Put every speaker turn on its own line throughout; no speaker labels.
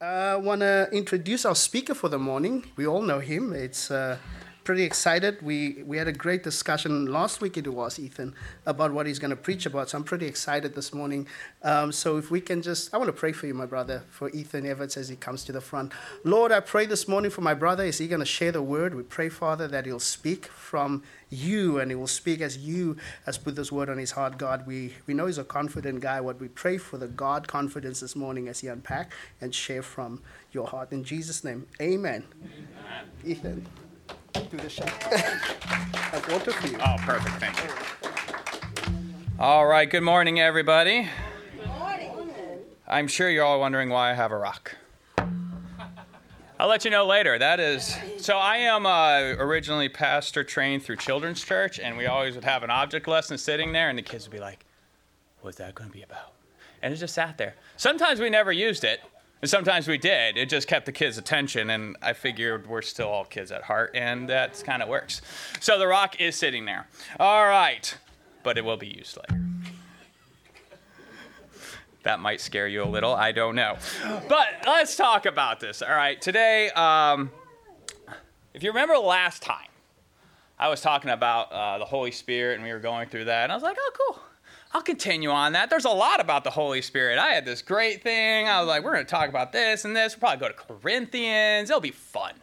I want to introduce our speaker for the morning. We all know him. It's uh, pretty excited. We, we had a great discussion last week, it was, Ethan, about what he's going to preach about. So I'm pretty excited this morning. Um, so if we can just, I want to pray for you, my brother, for Ethan Everts as he comes to the front. Lord, I pray this morning for my brother. Is he going to share the word? We pray, Father, that he'll speak from you and he will speak as you has put this word on his heart, God. We, we know he's a confident guy. What we pray for the God confidence this morning as he unpack and share from your heart. In Jesus' name, amen. amen. Ethan do the shot. Have water for you.
Oh, perfect. Thank you. All right. Good morning, everybody. Good morning. I'm sure you're all wondering why I have a rock. I'll let you know later. That is so. I am uh, originally pastor trained through Children's Church, and we always would have an object lesson sitting there, and the kids would be like, "What's that going to be about?" And it just sat there. Sometimes we never used it, and sometimes we did. It just kept the kids' attention, and I figured we're still all kids at heart, and that kind of works. So the rock is sitting there. All right, but it will be used later. that might scare you a little. I don't know. But let's talk about this. All right, today, um, if you remember last time, I was talking about uh, the Holy Spirit, and we were going through that, and I was like, oh, cool. I'll continue on that. There's a lot about the Holy Spirit. I had this great thing. I was like, we're going to talk about this and this. We'll probably go to Corinthians. It'll be fun.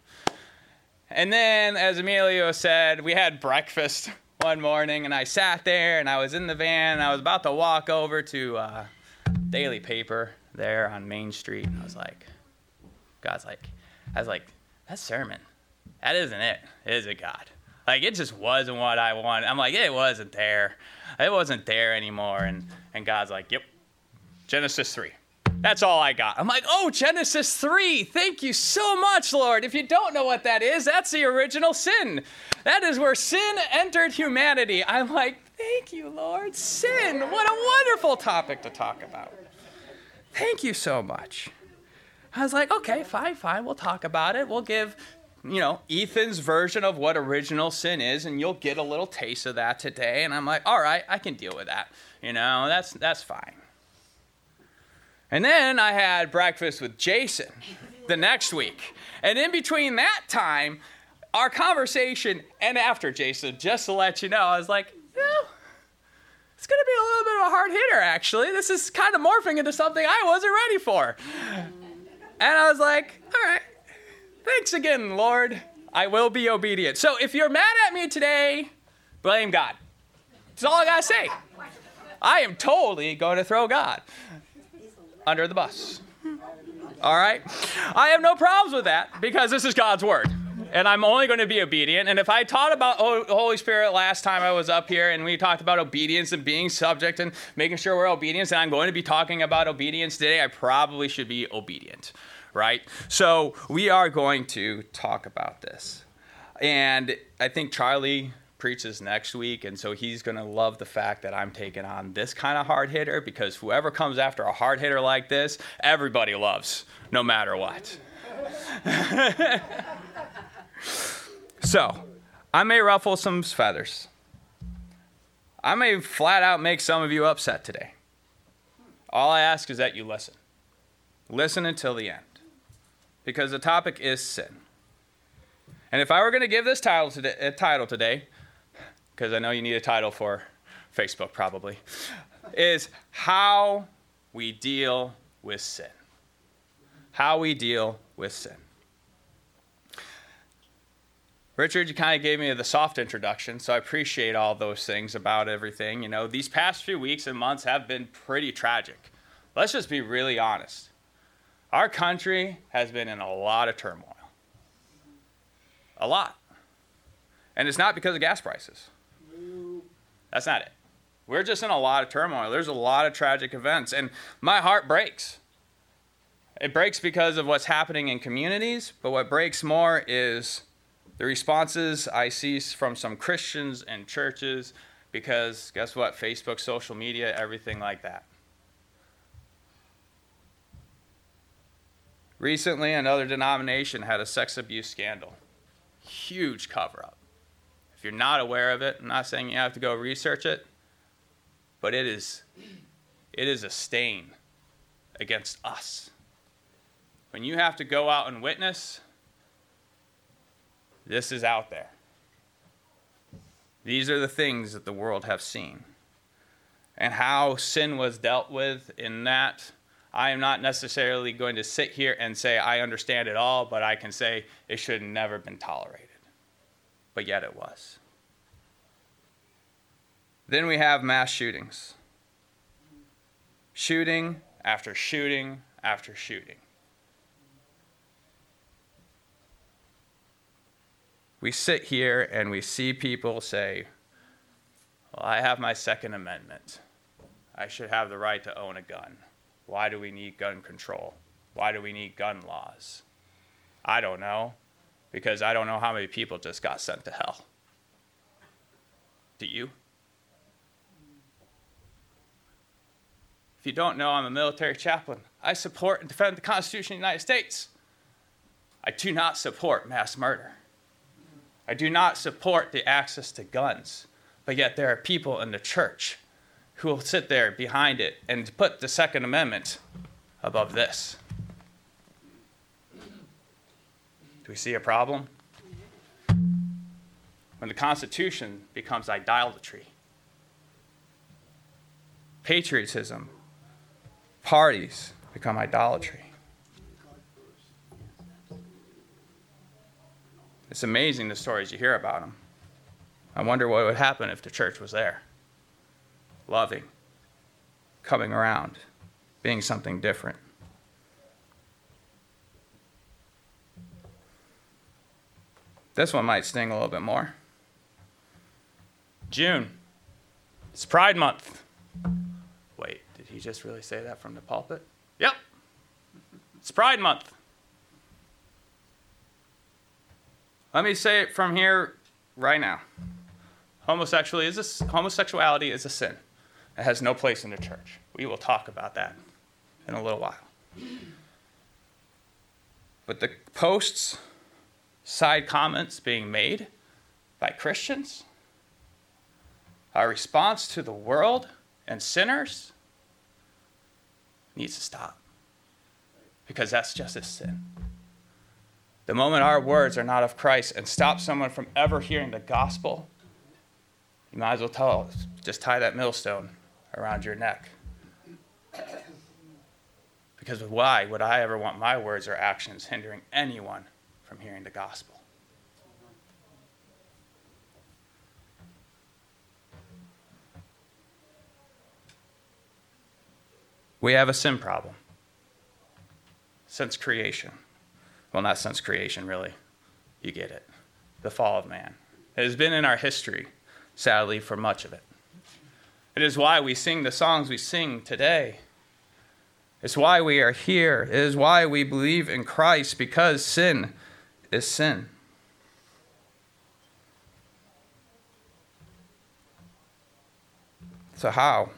And then, as Emilio said, we had breakfast one morning, and I sat there and I was in the van and I was about to walk over to uh, Daily Paper there on Main Street. And I was like, God's like, I was like, that sermon, that isn't it, is it, God? Like, it just wasn't what I wanted. I'm like, it wasn't there it wasn't there anymore. And, and God's like, yep, Genesis 3. That's all I got. I'm like, oh, Genesis 3. Thank you so much, Lord. If you don't know what that is, that's the original sin. That is where sin entered humanity. I'm like, thank you, Lord. Sin. What a wonderful topic to talk about. Thank you so much. I was like, okay, fine, fine. We'll talk about it. We'll give you know, Ethan's version of what original sin is, and you'll get a little taste of that today. And I'm like, all right, I can deal with that. You know, that's that's fine. And then I had breakfast with Jason the next week. And in between that time, our conversation and after Jason, just to let you know, I was like, you it's going to be a little bit of a hard hitter, actually. This is kind of morphing into something I wasn't ready for. And I was like, all right, Thanks again, Lord. I will be obedient. So if you're mad at me today, blame God. That's all I got to say. I am totally going to throw God under the bus. All right? I have no problems with that because this is God's word. And I'm only going to be obedient. And if I taught about the Holy Spirit last time I was up here and we talked about obedience and being subject and making sure we're obedient, and I'm going to be talking about obedience today, I probably should be obedient right? So we are going to talk about this. And I think Charlie preaches next week, and so he's going to love the fact that I'm taking on this kind of hard hitter because whoever comes after a hard hitter like this, everybody loves, no matter what. so, I may ruffle some feathers. I may flat out make some of you upset today. All I ask is that you listen. Listen until the end because the topic is sin. And if I were going to give this title today, a title today, because I know you need a title for Facebook probably, is How We Deal with Sin. How We Deal with Sin. Richard, you kind of gave me the soft introduction, so I appreciate all those things about everything. You know, these past few weeks and months have been pretty tragic. Let's just be really honest. Our country has been in a lot of turmoil. A lot. And it's not because of gas prices. That's not it. We're just in a lot of turmoil. There's a lot of tragic events. And my heart breaks. It breaks because of what's happening in communities, but what breaks more is the responses I see from some Christians and churches because guess what? Facebook, social media, everything like that. Recently, another denomination had a sex abuse scandal. Huge cover up. If you're not aware of it, I'm not saying you have to go research it, but it is, it is a stain against us. when you have to go out and witness, this is out there. These are the things that the world have seen. And how sin was dealt with in that, I am not necessarily going to sit here and say I understand it all, but I can say it should have never been tolerated. But yet it was. Then we have mass shootings. Shooting after shooting after shooting. we sit here and we see people say, Well, I have my Second Amendment. I should have the right to own a gun. Why do we need gun control? Why do we need gun laws? I don't know, because I don't know how many people just got sent to hell. Do you? If you don't know, I'm a military chaplain. I support and defend the Constitution of the United States. I do not support mass murder. I do not support the access to guns, but yet there are people in the church who will sit there behind it and put the Second Amendment above this. Do we see a problem? When the Constitution becomes idolatry, patriotism, parties become idolatry. It's amazing the stories you hear about them. I wonder what would happen if the church was there. Loving, coming around, being something different. This one might sting a little bit more. June. It's Pride Month. Wait, did he just really say that from the pulpit? Yep. It's Pride Month. Let me say it from here right now. Homosexuality is a, homosexuality is a sin. It has no place in the church. We will talk about that in a little while. But the posts, side comments being made by Christians, our response to the world and sinners needs to stop. Because that's just a sin. The moment our words are not of Christ and stop someone from ever hearing the gospel, you might as well tell, just tie that millstone around your neck. Because why would I ever want my words or actions hindering anyone from hearing the gospel? We have a sin problem since creation. Well, not since creation, really. You get it. The fall of man. It has been in our history, sadly, for much of it. It is why we sing the songs we sing today. It's why we are here. It is why we believe in Christ, because sin is sin. So, how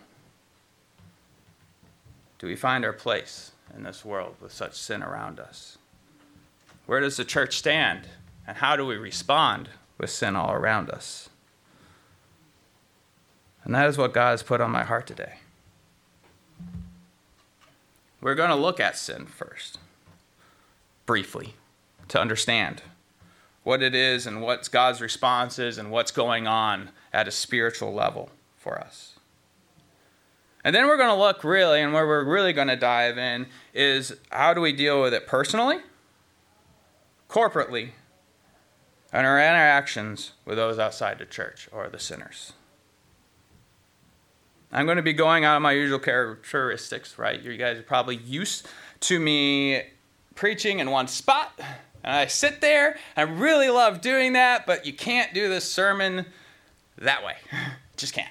do we find our place in this world with such sin around us? Where does the church stand? And how do we respond with sin all around us? And that is what God has put on my heart today. We're going to look at sin first, briefly, to understand what it is and what God's response is and what's going on at a spiritual level for us. And then we're going to look really, and where we're really going to dive in is how do we deal with it personally? corporately and our interactions with those outside the church or the sinners. I'm going to be going out of my usual characteristics, right? You guys are probably used to me preaching in one spot, and I sit there. I really love doing that, but you can't do this sermon that way. Just can't.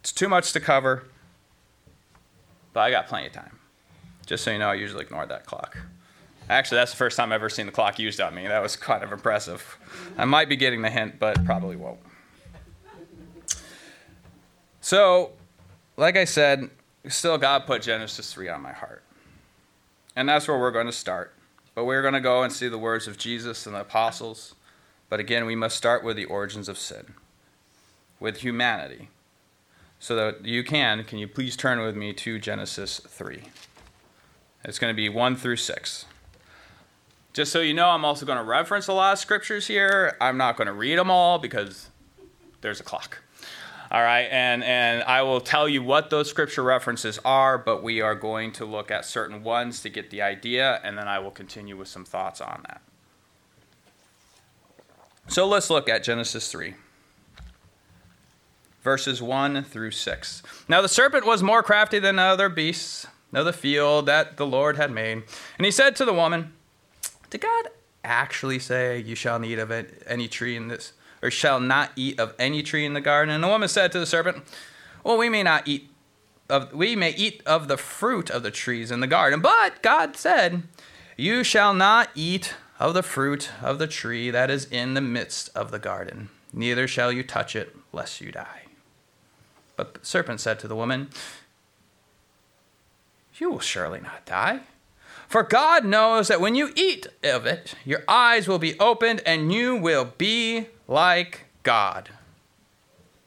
It's too much to cover, but I got plenty of time. Just so you know, I usually ignore that clock. Actually, that's the first time I've ever seen the clock used on me. That was kind of impressive. I might be getting the hint, but probably won't. So, like I said, still God put Genesis 3 on my heart. And that's where we're going to start. But we're going to go and see the words of Jesus and the apostles. But again, we must start with the origins of sin, with humanity. So that you can, can you please turn with me to Genesis 3? It's going to be 1 through 6. Just so you know, I'm also going to reference a lot of scriptures here. I'm not going to read them all because there's a clock. All right, and, and I will tell you what those scripture references are, but we are going to look at certain ones to get the idea, and then I will continue with some thoughts on that. So let's look at Genesis 3, verses 1 through 6. Now the serpent was more crafty than other beasts of the field that the Lord had made. And he said to the woman, Did God actually say, You shall not eat of any tree in this, or shall not eat of any tree in the garden? And the woman said to the serpent, Well, we may not eat of, we may eat of the fruit of the trees in the garden. But God said, You shall not eat of the fruit of the tree that is in the midst of the garden, neither shall you touch it, lest you die. But the serpent said to the woman, You will surely not die. For God knows that when you eat of it, your eyes will be opened and you will be like God.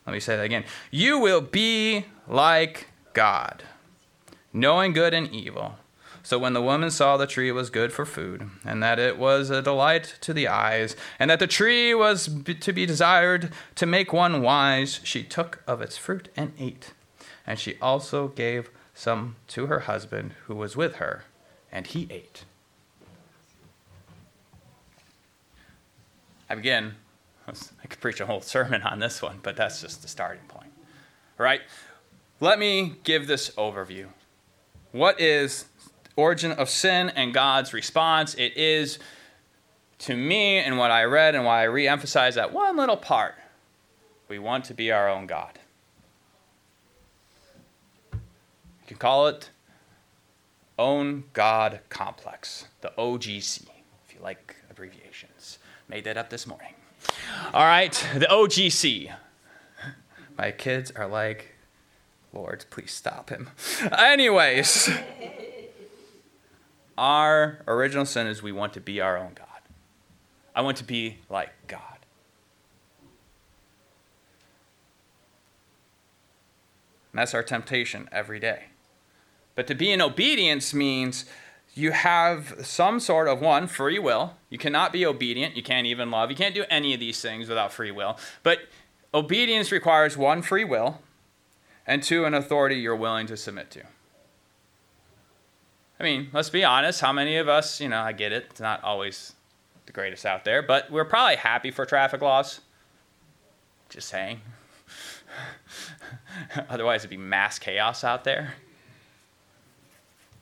Let me say that again. You will be like God, knowing good and evil. So when the woman saw the tree was good for food, and that it was a delight to the eyes, and that the tree was to be desired to make one wise, she took of its fruit and ate. And she also gave some to her husband who was with her, and he ate. Again, I could preach a whole sermon on this one, but that's just the starting point. All right? Let me give this overview. What is origin of sin and God's response. It is, to me, and what I read and why I re emphasize that one little part we want to be our own God. You can call it Own God Complex, the OGC, if you like abbreviations. Made that up this morning. All right, the OGC. My kids are like, Lord, please stop him. Anyways. Our original sin is we want to be our own God. I want to be like God. And that's our temptation every day. But to be in obedience means you have some sort of one free will. You cannot be obedient. You can't even love. You can't do any of these things without free will. But obedience requires one free will and two, an authority you're willing to submit to. I mean, let's be honest. How many of us, you know, I get it, it's not always the greatest out there, but we're probably happy for traffic laws. Just saying. Otherwise, it'd be mass chaos out there.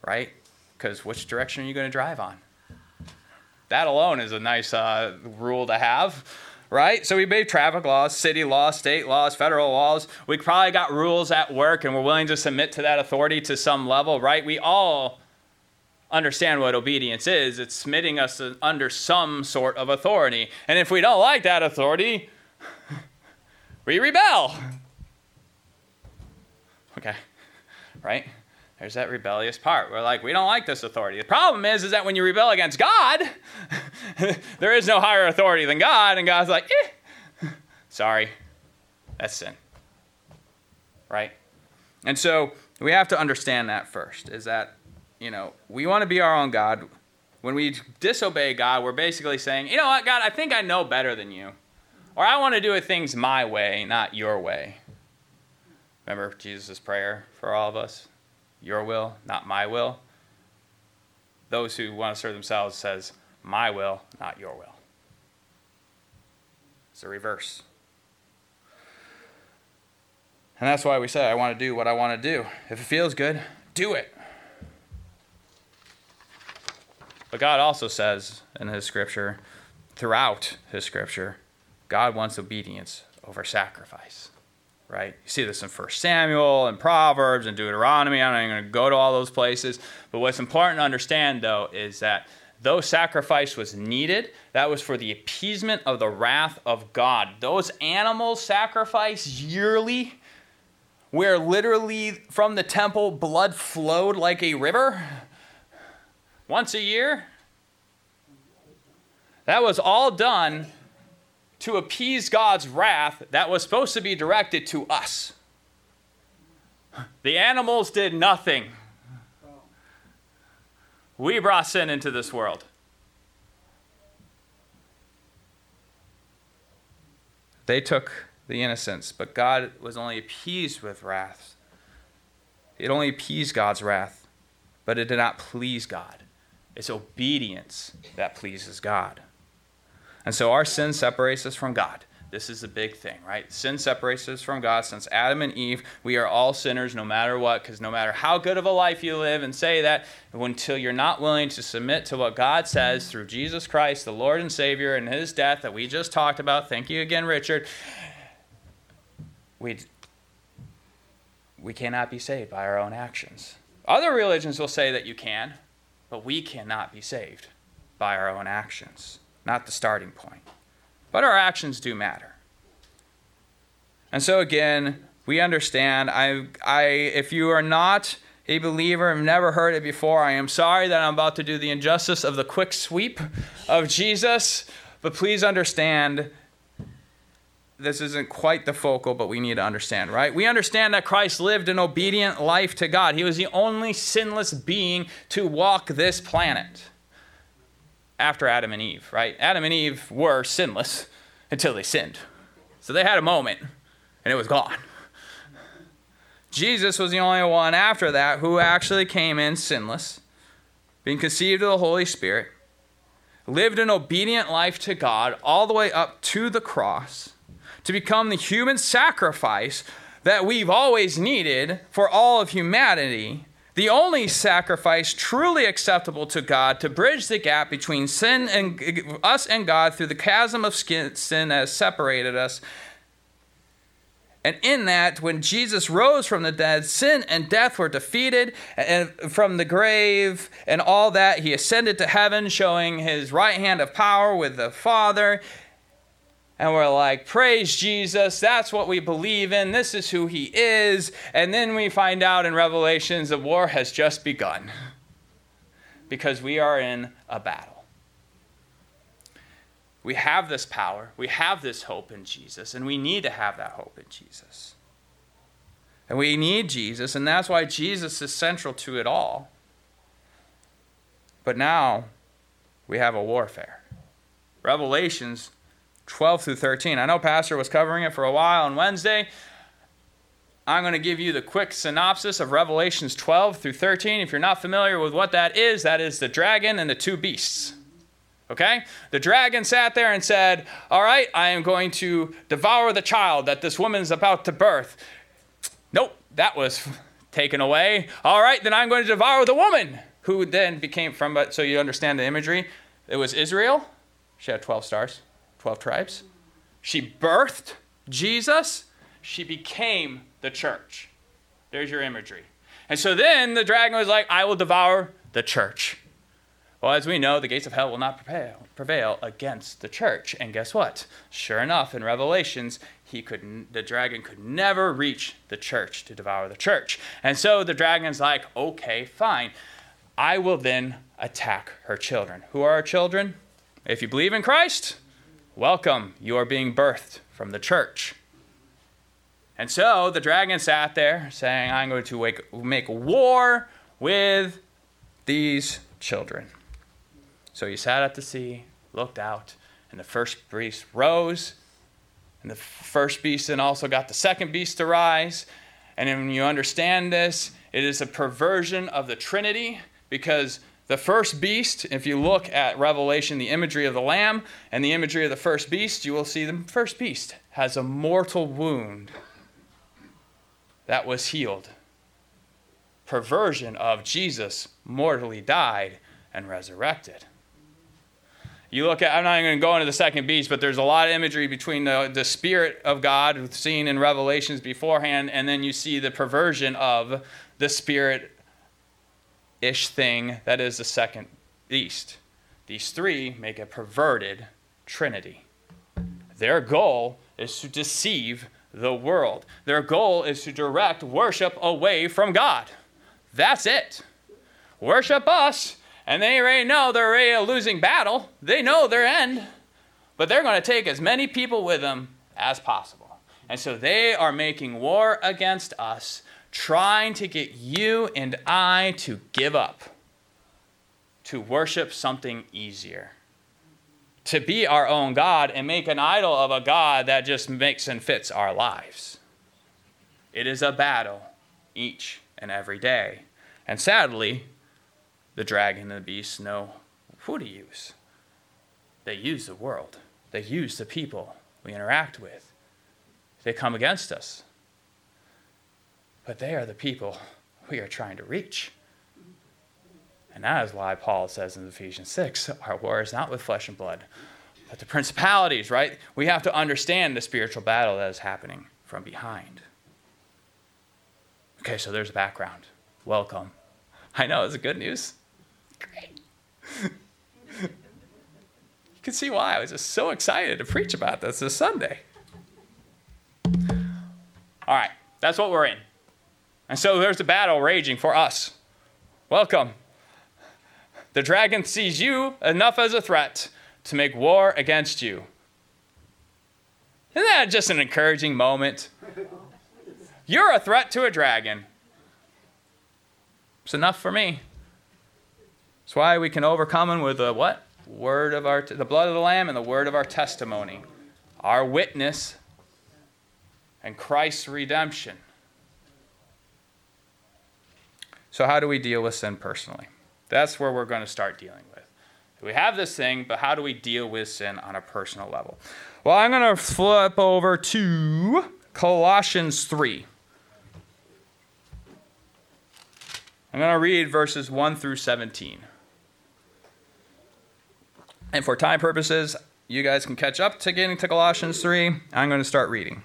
Right? Because which direction are you going to drive on? That alone is a nice uh, rule to have right? So we made traffic laws, city laws, state laws, federal laws. We probably got rules at work and we're willing to submit to that authority to some level, right? We all understand what obedience is. It's submitting us under some sort of authority. And if we don't like that authority, we rebel. Okay, right? There's that rebellious part. We're like, we don't like this authority. The problem is, is that when you rebel against God, there is no higher authority than God, and God's like, eh, sorry, that's sin. Right? And so we have to understand that first, is that you know, we want to be our own God. When we disobey God, we're basically saying, you know what, God, I think I know better than you. Or I want to do things my way, not your way. Remember Jesus' prayer for all of us? Your will, not my will. Those who want to serve themselves says, my will, not your will. It's the reverse. And that's why we say, I want to do what I want to do. If it feels good, do it. But God also says in His scripture, throughout His scripture, God wants obedience over sacrifice. Right? You see this in 1 Samuel and Proverbs and Deuteronomy. I'm not even going to go to all those places. But what's important to understand, though, is that though sacrifice was needed, that was for the appeasement of the wrath of God. Those animals sacrificed yearly, where literally from the temple blood flowed like a river once a year. That was all done to appease God's wrath that was supposed to be directed to us. The animals did nothing. We brought sin into this world. They took the innocence, but God was only appeased with wrath. It only appeased God's wrath, but it did not please God. It's obedience that pleases God. And so our sin separates us from God. This is a big thing, right? Sin separates us from God. Since Adam and Eve, we are all sinners no matter what, because no matter how good of a life you live and say that, until you're not willing to submit to what God says through Jesus Christ, the Lord and Savior, and his death that we just talked about, thank you again, Richard, we, we cannot be saved by our own actions. Other religions will say that you can, but we cannot be saved by our own actions, not the starting point. But our actions do matter. And so again, we understand. I, I, if you are not a believer and never heard it before, I am sorry that I'm about to do the injustice of the quick sweep of Jesus. But please understand this isn't quite the focal, but we need to understand, right? We understand that Christ lived an obedient life to God. He was the only sinless being to walk this planet after Adam and Eve, right? Adam and Eve were sinless until they sinned. So they had a moment and it was gone. Jesus was the only one after that who actually came in sinless, being conceived of the Holy Spirit, lived an obedient life to God all the way up to the cross to become the human sacrifice that we've always needed for all of humanity the only sacrifice truly acceptable to God to bridge the gap between sin and us and God through the chasm of sin that has separated us. And in that, when Jesus rose from the dead, sin and death were defeated and from the grave and all that. He ascended to heaven, showing his right hand of power with the Father and we're like, praise Jesus, that's what we believe in, this is who he is. And then we find out in Revelations the war has just begun because we are in a battle. We have this power, we have this hope in Jesus, and we need to have that hope in Jesus. And we need Jesus, and that's why Jesus is central to it all. But now we have a warfare. Revelations 12 through 13. I know Pastor was covering it for a while on Wednesday. I'm going to give you the quick synopsis of Revelations 12 through 13. If you're not familiar with what that is, that is the dragon and the two beasts. Okay? The dragon sat there and said, All right, I am going to devour the child that this woman is about to birth. Nope, that was taken away. All right, then I'm going to devour the woman, who then became from, so you understand the imagery. It was Israel. She had 12 stars. 12 tribes. She birthed Jesus, she became the church. There's your imagery. And so then the dragon was like, I will devour the church. Well, as we know, the gates of hell will not prevail, prevail against the church. And guess what? Sure enough, in Revelations, he could the dragon could never reach the church to devour the church. And so the dragon's like, okay, fine. I will then attack her children. Who are our children? If you believe in Christ, Welcome, you are being birthed from the church. And so the dragon sat there saying, I'm going to make, make war with these children. So he sat at the sea, looked out, and the first beast rose. And the first beast then also got the second beast to rise. And when you understand this, it is a perversion of the Trinity because the first beast, if you look at Revelation, the imagery of the lamb and the imagery of the first beast, you will see the first beast has a mortal wound that was healed. Perversion of Jesus mortally died and resurrected. You look at, I'm not even going to go into the second beast, but there's a lot of imagery between the, the Spirit of God seen in Revelations beforehand, and then you see the perversion of the Spirit ish thing that is the second beast. These three make a perverted trinity. Their goal is to deceive the world. Their goal is to direct worship away from God. That's it. Worship us, and they already know they're already a losing battle. They know their end, but they're going to take as many people with them as possible. And so they are making war against us trying to get you and I to give up. to worship something easier, to be our own God and make an idol of a God that just makes and fits our lives. It is a battle each and every day. And sadly, the dragon and the beast know who to use. They use the world, they use the people we interact with. They come against us. But they are the people we are trying to reach. And that is why Paul says in Ephesians 6 our war is not with flesh and blood, but the principalities, right? We have to understand the spiritual battle that is happening from behind. Okay, so there's a background. Welcome. I know, it's good news. Great. you can see why I was just so excited to preach about this this Sunday. All right, that's what we're in. And so there's a battle raging for us. Welcome. The dragon sees you enough as a threat to make war against you. Isn't that just an encouraging moment? You're a threat to a dragon. It's enough for me. That's why we can overcome him with the what? Word of our the blood of the lamb and the word of our testimony. Our witness and Christ's redemption. So how do we deal with sin personally? That's where we're going to start dealing with. We have this thing, but how do we deal with sin on a personal level? Well, I'm going to flip over to Colossians 3. I'm going to read verses 1 through 17. And for time purposes, you guys can catch up to getting to Colossians 3. I'm going to start reading.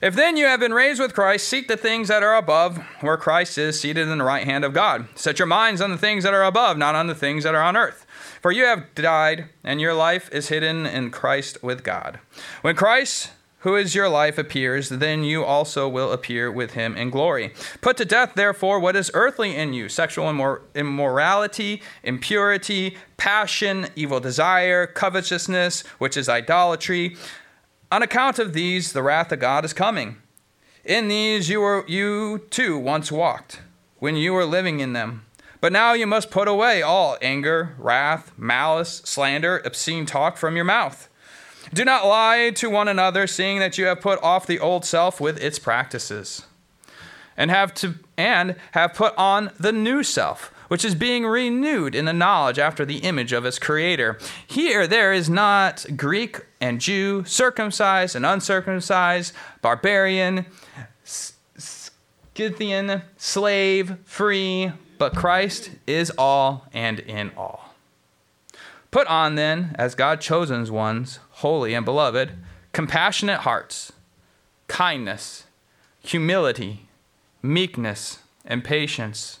If then you have been raised with Christ, seek the things that are above, where Christ is seated in the right hand of God. Set your minds on the things that are above, not on the things that are on earth. For you have died, and your life is hidden in Christ with God. When Christ, who is your life, appears, then you also will appear with him in glory. Put to death, therefore, what is earthly in you sexual immor- immorality, impurity, passion, evil desire, covetousness, which is idolatry. On account of these, the wrath of God is coming. In these you, were, you too once walked, when you were living in them. But now you must put away all anger, wrath, malice, slander, obscene talk from your mouth. Do not lie to one another, seeing that you have put off the old self with its practices, and have to and have put on the new self, which is being renewed in the knowledge after the image of its creator. Here there is not Greek and Jew, circumcised and uncircumcised, barbarian, Scythian, slave, free, but Christ is all and in all. Put on then, as God chosen ones, holy and beloved, compassionate hearts, kindness, humility, meekness, and patience,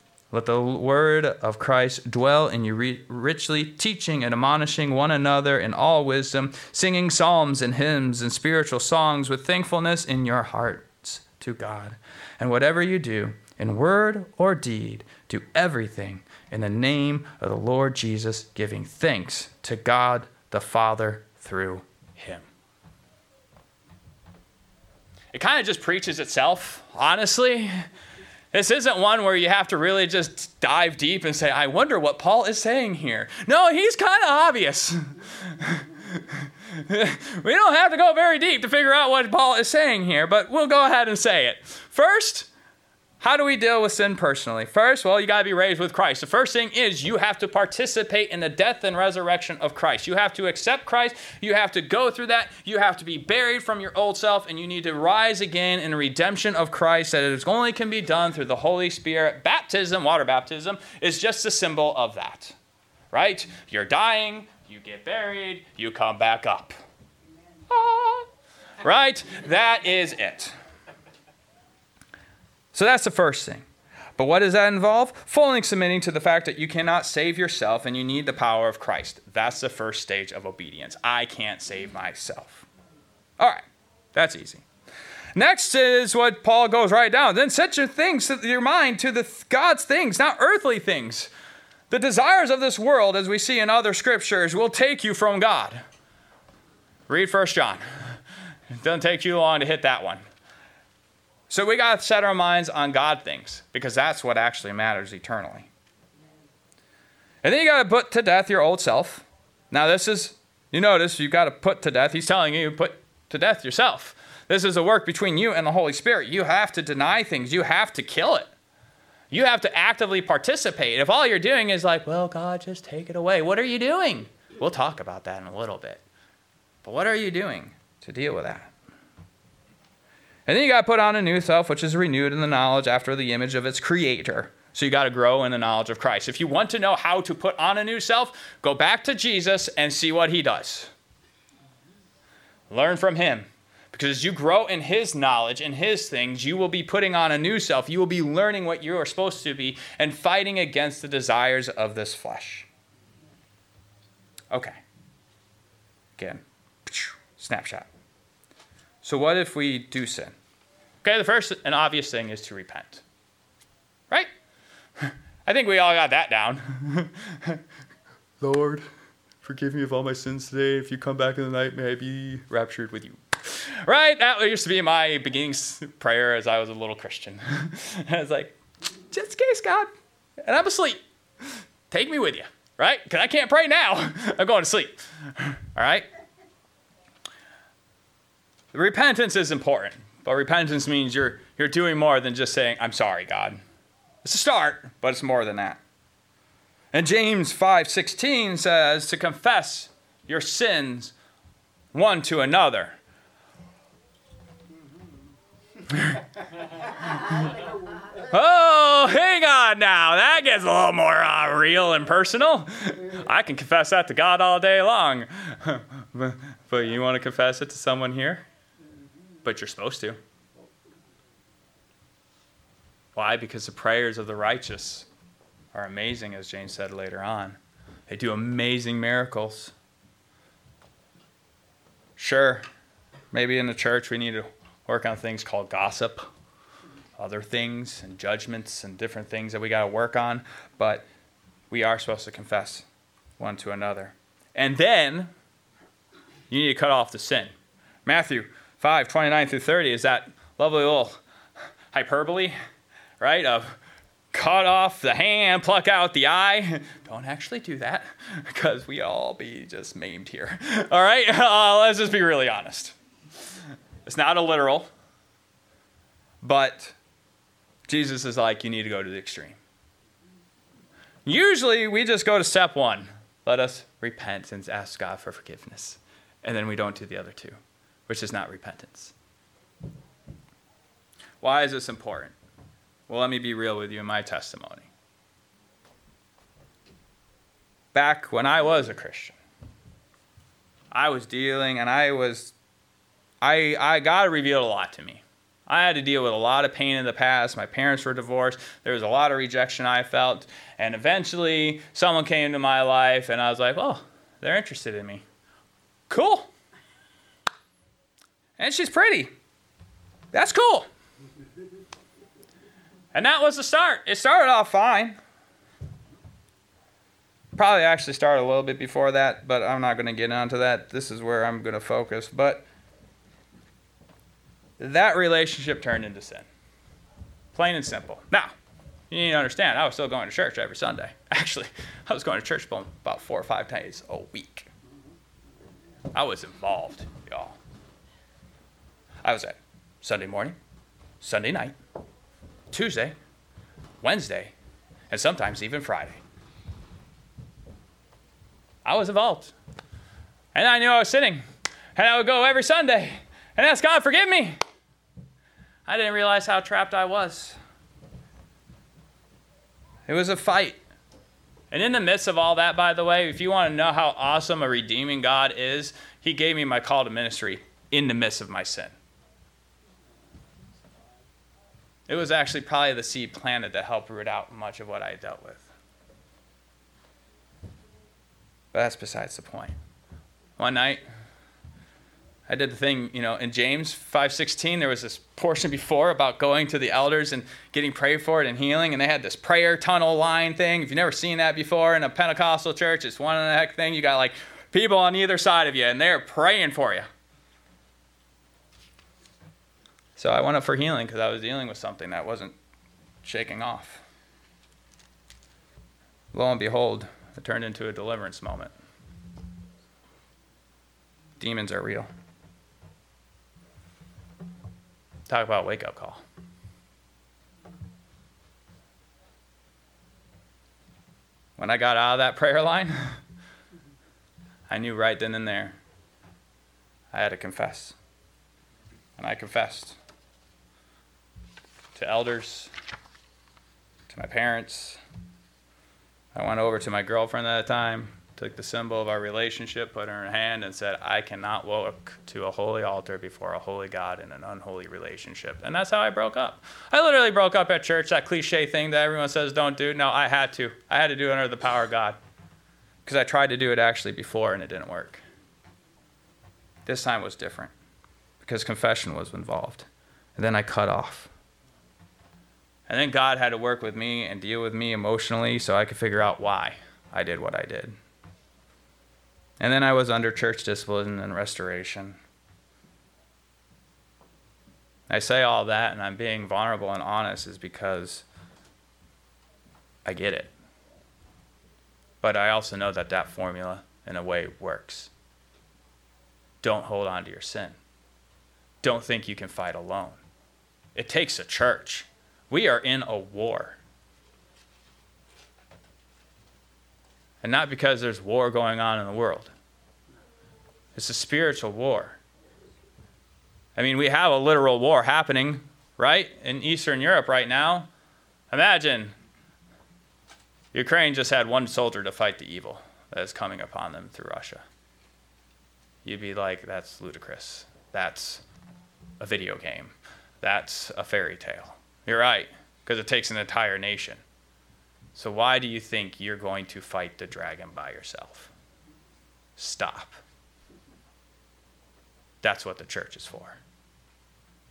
Let the word of Christ dwell in you richly, teaching and admonishing one another in all wisdom, singing psalms and hymns and spiritual songs with thankfulness in your hearts to God. And whatever you do, in word or deed, do everything in the name of the Lord Jesus, giving thanks to God the Father through him. It kind of just preaches itself, honestly. This isn't one where you have to really just dive deep and say, I wonder what Paul is saying here. No, he's kind of obvious. we don't have to go very deep to figure out what Paul is saying here, but we'll go ahead and say it. First, how do we deal with sin personally? First, well, you got to be raised with Christ. The first thing is you have to participate in the death and resurrection of Christ. You have to accept Christ. You have to go through that. You have to be buried from your old self, and you need to rise again in redemption of Christ that it only can be done through the Holy Spirit. Baptism, water baptism, is just a symbol of that, right? You're dying, you get buried, you come back up. Ah, right? That is it. So that's the first thing. But what does that involve? Fully submitting to the fact that you cannot save yourself and you need the power of Christ. That's the first stage of obedience. I can't save myself. All right, that's easy. Next is what Paul goes right down. Then set your things, your mind to the God's things, not earthly things. The desires of this world, as we see in other scriptures, will take you from God. Read First John. It doesn't take you long to hit that one. So we got to set our minds on God things because that's what actually matters eternally. And then you got to put to death your old self. Now, this is, you notice, you've got to put to death. He's telling you, put to death yourself. This is a work between you and the Holy Spirit. You have to deny things, you have to kill it. You have to actively participate. If all you're doing is like, well, God, just take it away, what are you doing? We'll talk about that in a little bit. But what are you doing to deal with that? And then you got to put on a new self, which is renewed in the knowledge after the image of its creator. So you got to grow in the knowledge of Christ. If you want to know how to put on a new self, go back to Jesus and see what he does. Learn from him. Because as you grow in his knowledge and his things, you will be putting on a new self. You will be learning what you are supposed to be and fighting against the desires of this flesh. Okay. Again, snapshot. So, what if we do sin? Okay, the first and obvious thing is to repent. Right? I think we all got that down. Lord, forgive me of all my sins today. If you come back in the night, may I be raptured with you. Right? That used to be my beginning prayer as I was a little Christian. I was like, just in case, God. And I'm asleep. Take me with you. Right? Because I can't pray now. I'm going to sleep. All right? Repentance is important, but repentance means you're, you're doing more than just saying, I'm sorry, God. It's a start, but it's more than that. And James 5:16 says to confess your sins one to another. oh, hang on now. That gets a little more uh, real and personal. I can confess that to God all day long. but you want to confess it to someone here? But you're supposed to. Why? Because the prayers of the righteous are amazing, as James said later on. They do amazing miracles. Sure, maybe in the church we need to work on things called gossip, other things, and judgments, and different things that we got to work on, but we are supposed to confess one to another. And then you need to cut off the sin. Matthew 5 29 through 30 is that lovely little hyperbole right? Of cut off the hand, pluck out the eye. Don't actually do that because we all be just maimed here. All right? Uh, let's just be really honest. It's not a literal, but Jesus is like, you need to go to the extreme. Usually we just go to step one let us repent and ask God for forgiveness. And then we don't do the other two, which is not repentance. Why is this important? Well, let me be real with you in my testimony. Back when I was a Christian, I was dealing and I was I I God revealed a lot to me. I had to deal with a lot of pain in the past. My parents were divorced. There was a lot of rejection I felt. And eventually, someone came to my life, and I was like, oh, they're interested in me. Cool. And she's pretty. That's cool. And that was the start. It started off fine. Probably actually started a little bit before that, but I'm not going to get onto that. This is where I'm going to focus. But that relationship turned into sin. Plain and simple. Now, you need to understand, I was still going to church every Sunday. Actually, I was going to church about four or five times a week. I was involved, y'all. I was at Sunday morning, Sunday night, Tuesday, Wednesday, and sometimes even Friday. I was involved. And I knew I was sinning. And I would go every Sunday and ask God, forgive me. I didn't realize how trapped I was. It was a fight. And in the midst of all that, by the way, if you want to know how awesome a redeeming God is, He gave me my call to ministry in the midst of my sin. It was actually probably the seed planted that helped root out much of what I dealt with. But that's besides the point. One night, I did the thing, you know, in James 5:16 there was this portion before about going to the elders and getting prayed for it and healing and they had this prayer tunnel line thing. If you've never seen that before in a Pentecostal church, it's one and a heck thing. You got like people on either side of you and they're praying for you. So I went up for healing because I was dealing with something that wasn't shaking off. Lo and behold, it turned into a deliverance moment. Demons are real. Talk about wake up call. When I got out of that prayer line, I knew right then and there I had to confess. And I confessed to elders, to my parents. I went over to my girlfriend at the time took the symbol of our relationship, put it in her hand, and said, I cannot walk to a holy altar before a holy God in an unholy relationship. And that's how I broke up. I literally broke up at church, that cliche thing that everyone says don't do. No, I had to. I had to do it under the power of God. Because I tried to do it actually before and it didn't work. This time was different because confession was involved. And then I cut off. And then God had to work with me and deal with me emotionally so I could figure out why I did what I did. And then I was under church discipline and restoration. I say all that and I'm being vulnerable and honest is because I get it. But I also know that that formula, in a way, works. Don't hold on to your sin. Don't think you can fight alone. It takes a church. We are in a war. And not because there's war going on in the world. It's a spiritual war. I mean, we have a literal war happening, right, in Eastern Europe right now. Imagine Ukraine just had one soldier to fight the evil that is coming upon them through Russia. You'd be like, that's ludicrous. That's a video game. That's a fairy tale. You're right, because it takes an entire nation. So, why do you think you're going to fight the dragon by yourself? Stop. That's what the church is for.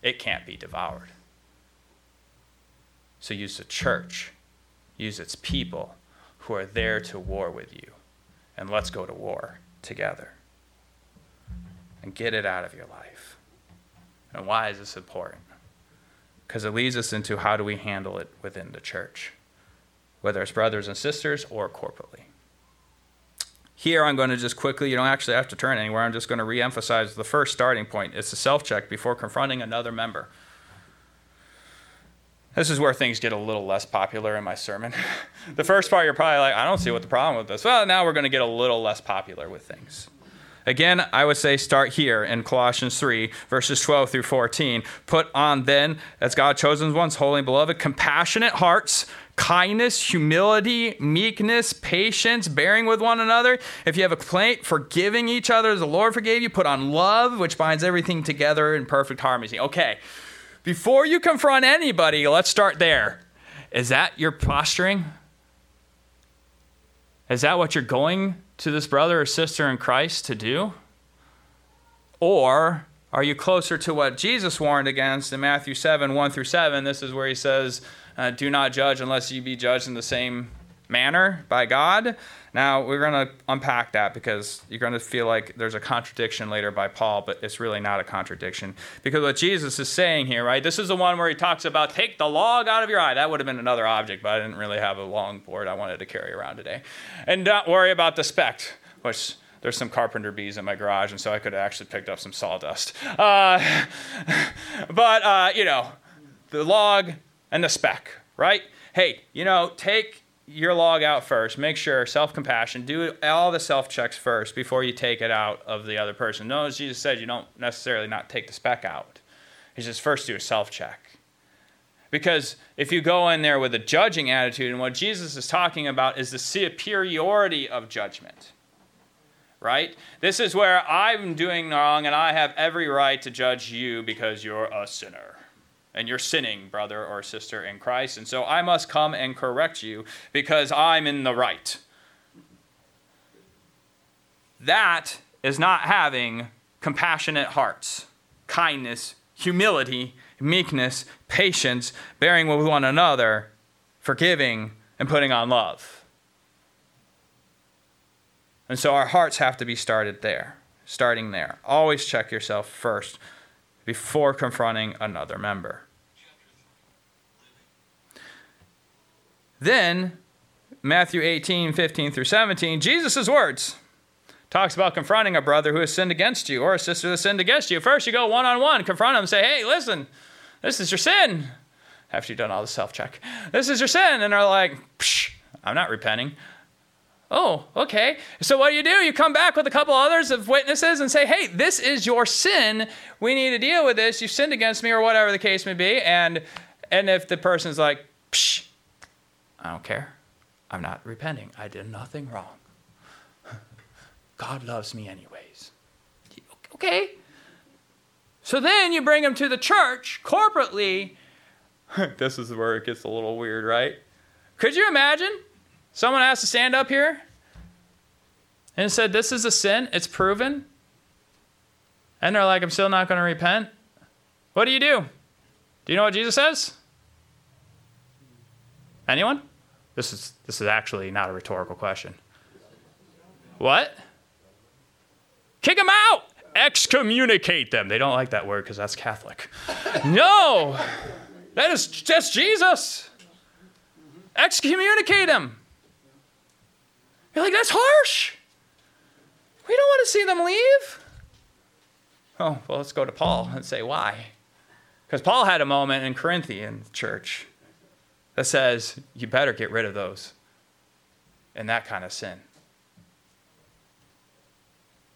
It can't be devoured. So, use the church, use its people who are there to war with you, and let's go to war together and get it out of your life. And why is this important? Because it leads us into how do we handle it within the church whether it's brothers and sisters or corporately. Here, I'm going to just quickly, you don't actually have to turn anywhere, I'm just going to re emphasize the first starting point. It's a self check before confronting another member. This is where things get a little less popular in my sermon. the first part, you're probably like, I don't see what the problem with this. Well, now we're going to get a little less popular with things. Again, I would say start here in Colossians 3, verses 12 through 14. Put on then, as God chosen ones, holy and beloved, compassionate hearts, kindness, humility, meekness, patience, bearing with one another. If you have a complaint, forgiving each other as the Lord forgave you. Put on love, which binds everything together in perfect harmony. Okay, before you confront anybody, let's start there. Is that your posturing? Is that what you're going to this brother or sister in Christ to do? Or are you closer to what Jesus warned against in Matthew 7 1 through 7? This is where he says, uh, Do not judge unless you be judged in the same manner by God. Now, we're going to unpack that because you're going to feel like there's a contradiction later by Paul, but it's really not a contradiction. Because what Jesus is saying here, right, this is the one where he talks about take the log out of your eye. That would have been another object, but I didn't really have a long board I wanted to carry around today. And don't worry about the speck, which there's some carpenter bees in my garage, and so I could have actually picked up some sawdust. Uh, but, uh, you know, the log and the speck, right? Hey, you know, take your log out first. Make sure self compassion. Do all the self checks first before you take it out of the other person. Notice Jesus said you don't necessarily not take the speck out. He says first do a self check. Because if you go in there with a judging attitude, and what Jesus is talking about is the superiority of judgment, right? This is where I'm doing wrong and I have every right to judge you because you're a sinner and you're sinning, brother or sister in Christ. And so I must come and correct you because I'm in the right. That is not having compassionate hearts, kindness, humility, meekness, patience, bearing with one another, forgiving, and putting on love. And so our hearts have to be started there, starting there. Always check yourself first before confronting another member. Then, Matthew 18, 15 through 17, Jesus' words talks about confronting a brother who has sinned against you or a sister that sinned against you. First, you go one on one, confront them, say, hey, listen, this is your sin. After you've done all the self check, this is your sin. And they're like, Psh, I'm not repenting. Oh, okay. So what do you do? You come back with a couple others of witnesses and say, hey, this is your sin. We need to deal with this. You've sinned against me, or whatever the case may be. And and if the person's like, Psh, I don't care. I'm not repenting. I did nothing wrong. God loves me anyways. Okay. So then you bring them to the church corporately. this is where it gets a little weird, right? Could you imagine? Someone has to stand up here and said, This is a sin, it's proven. And they're like, I'm still not going to repent. What do you do? Do you know what Jesus says? Anyone? This is this is actually not a rhetorical question. What? Kick them out! Excommunicate them. They don't like that word because that's Catholic. no! That is just Jesus. Excommunicate them. You're like, that's harsh. We don't want to see them leave. Oh, well, let's go to Paul and say why. Because Paul had a moment in Corinthian church that says, you better get rid of those and that kind of sin.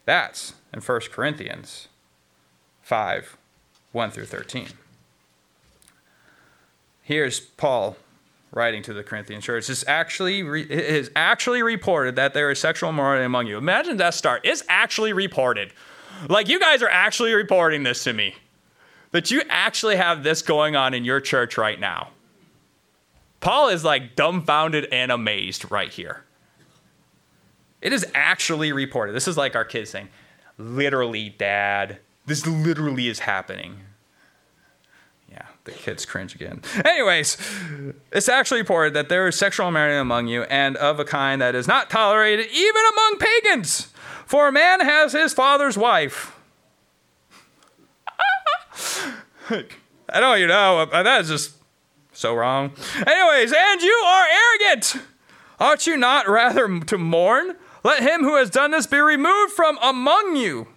That's in 1 Corinthians 5 1 through 13. Here's Paul writing to the Corinthian church. It's actually, it is actually reported that there is sexual immorality among you. Imagine that start. It's actually reported. Like you guys are actually reporting this to me. That you actually have this going on in your church right now. Paul is like dumbfounded and amazed right here. It is actually reported. This is like our kids saying, literally, dad, this literally is happening. The kids cringe again. Anyways, it's actually reported that there is sexual immorality among you, and of a kind that is not tolerated even among pagans. For a man has his father's wife. I know you know, that is just so wrong. Anyways, and you are arrogant. Ought you not rather to mourn? Let him who has done this be removed from among you.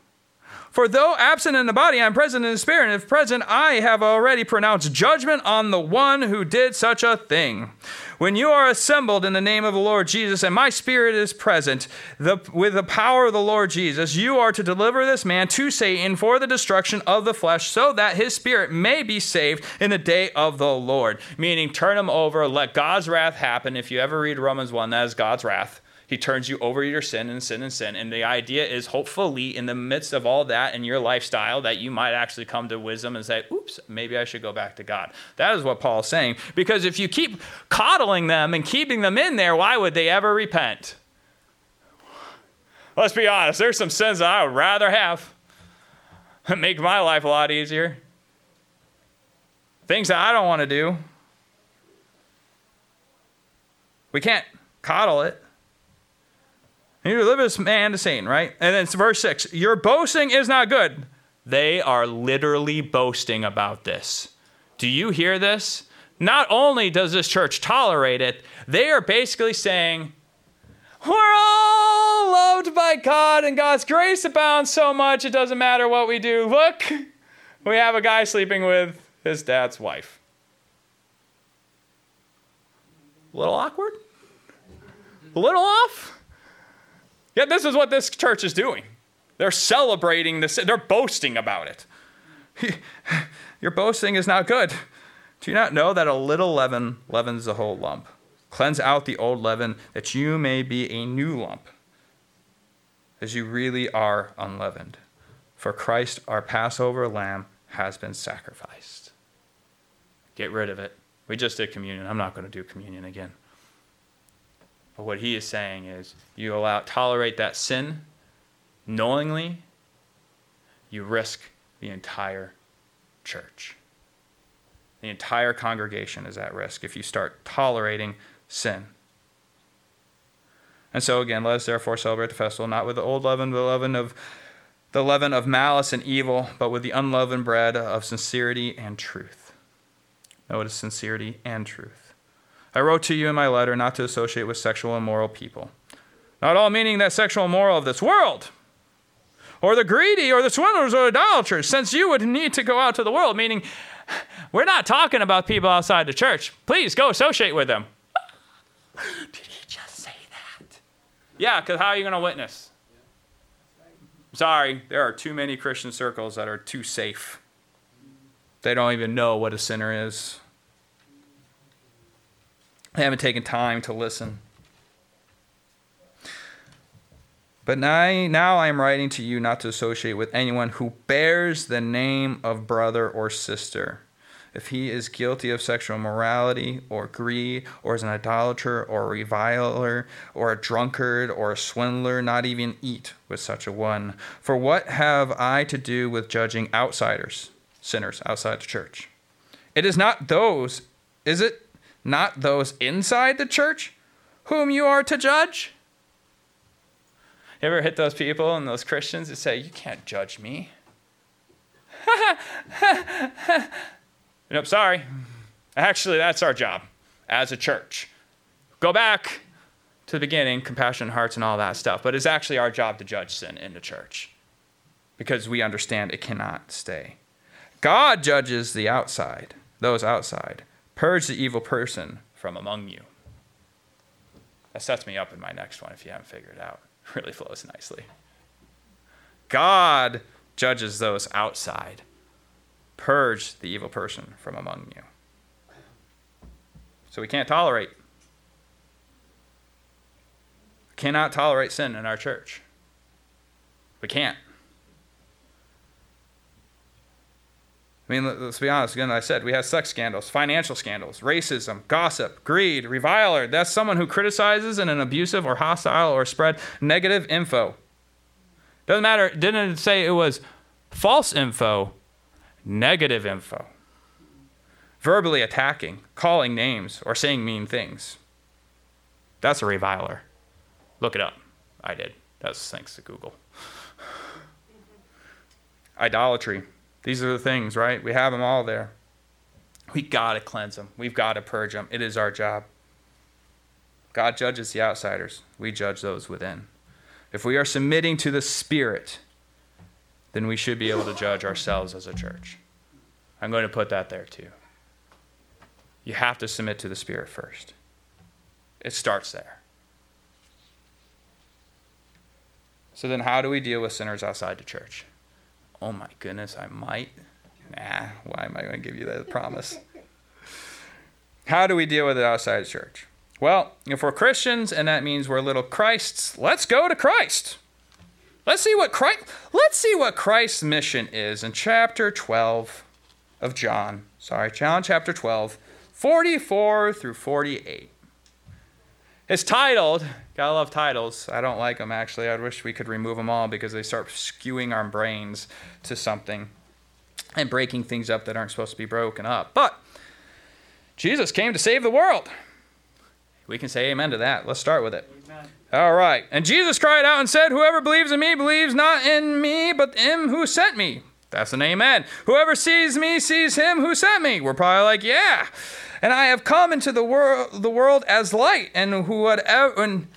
For though absent in the body, I am present in the spirit, and if present, I have already pronounced judgment on the one who did such a thing. When you are assembled in the name of the Lord Jesus, and my spirit is present the, with the power of the Lord Jesus, you are to deliver this man to Satan for the destruction of the flesh, so that his spirit may be saved in the day of the Lord. Meaning, turn him over, let God's wrath happen. If you ever read Romans 1, that is God's wrath. He turns you over your sin and sin and sin. And the idea is hopefully in the midst of all that and your lifestyle that you might actually come to wisdom and say, oops, maybe I should go back to God. That is what Paul's saying. Because if you keep coddling them and keeping them in there, why would they ever repent? Let's be honest, there's some sins that I would rather have. That make my life a lot easier. Things that I don't want to do. We can't coddle it. You deliver this man to Satan, right? And then it's verse 6 Your boasting is not good. They are literally boasting about this. Do you hear this? Not only does this church tolerate it, they are basically saying, We're all loved by God and God's grace abounds so much it doesn't matter what we do. Look, we have a guy sleeping with his dad's wife. A little awkward? A little off? Yet this is what this church is doing. They're celebrating this, they're boasting about it. Your boasting is not good. Do you not know that a little leaven leavens the whole lump? Cleanse out the old leaven, that you may be a new lump, as you really are unleavened. For Christ, our Passover lamb, has been sacrificed. Get rid of it. We just did communion. I'm not going to do communion again. But what he is saying is you allow tolerate that sin knowingly, you risk the entire church. The entire congregation is at risk if you start tolerating sin. And so again, let us therefore celebrate the festival not with the old leaven, the leaven of the leaven of malice and evil, but with the unleavened bread of sincerity and truth. Notice sincerity and truth. I wrote to you in my letter not to associate with sexual immoral people. Not all meaning that sexual immoral of this world, or the greedy, or the swindlers, or idolaters, since you would need to go out to the world, meaning we're not talking about people outside the church. Please go associate with them. Did he just say that? Yeah, because how are you going to witness? Sorry, there are too many Christian circles that are too safe. They don't even know what a sinner is. They haven't taken time to listen. But now, now I am writing to you not to associate with anyone who bears the name of brother or sister. If he is guilty of sexual immorality or greed, or is an idolater or a reviler, or a drunkard or a swindler, not even eat with such a one. For what have I to do with judging outsiders, sinners outside the church? It is not those, is it not those inside the church whom you are to judge? You ever hit those people and those Christians that say, You can't judge me? nope, sorry. Actually, that's our job as a church. Go back to the beginning, compassion, hearts, and all that stuff. But it's actually our job to judge sin in the church because we understand it cannot stay. God judges the outside, those outside. Purge the evil person from among you. That sets me up in my next one if you haven't figured it out. really flows nicely. God judges those outside. Purge the evil person from among you. So we can't tolerate. Cannot tolerate sin in our church. We can't. I mean, let's be honest. Again, I said we have sex scandals, financial scandals, racism, gossip, greed, reviler. That's someone who criticizes in an abusive or hostile or spread negative info. Doesn't matter. Didn't say it was false info, negative info? Verbally attacking, calling names, or saying mean things. That's a reviler. Look it up. I did. That's thanks to Google. Idolatry these are the things, right? We have them all there. We got to cleanse them. We've got to purge them. It is our job. God judges the outsiders, we judge those within. If we are submitting to the Spirit, then we should be able to judge ourselves as a church. I'm going to put that there too. You have to submit to the Spirit first. It starts there. So then, how do we deal with sinners outside the church? Oh my goodness, I might. Nah, why am I going to give you that promise? How do we deal with it outside the church? Well, if we're Christians and that means we're little Christs, let's go to Christ. Let's see what Christ let's see what Christ's mission is in chapter 12 of John. Sorry, John chapter 12, 44 through 48. It's titled, gotta love titles. I don't like them actually. I wish we could remove them all because they start skewing our brains to something and breaking things up that aren't supposed to be broken up. But Jesus came to save the world. We can say amen to that. Let's start with it. Amen. All right. And Jesus cried out and said, Whoever believes in me believes not in me, but in him who sent me. That's an amen. Whoever sees me sees him who sent me. We're probably like, yeah. And I have come into the world, the world as light, and and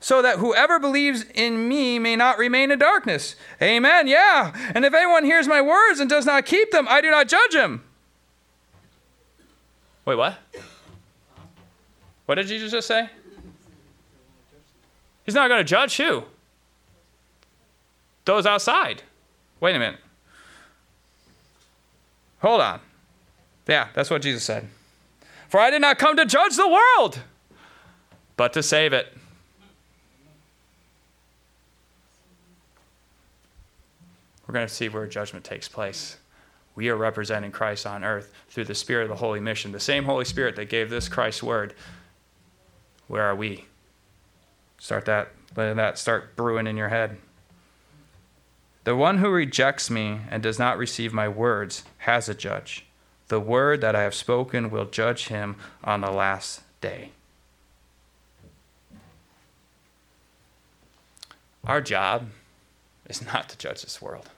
so that whoever believes in me may not remain in darkness. Amen. Yeah. And if anyone hears my words and does not keep them, I do not judge him. Wait, what? What did Jesus just say? He's not going to judge who? Those outside. Wait a minute. Hold on. Yeah, that's what Jesus said. For I did not come to judge the world, but to save it. We're going to see where judgment takes place. We are representing Christ on earth through the Spirit of the Holy Mission, the same Holy Spirit that gave this Christ word. Where are we? Start that, let that start brewing in your head. The one who rejects me and does not receive my words has a judge. The word that I have spoken will judge him on the last day. Our job is not to judge this world.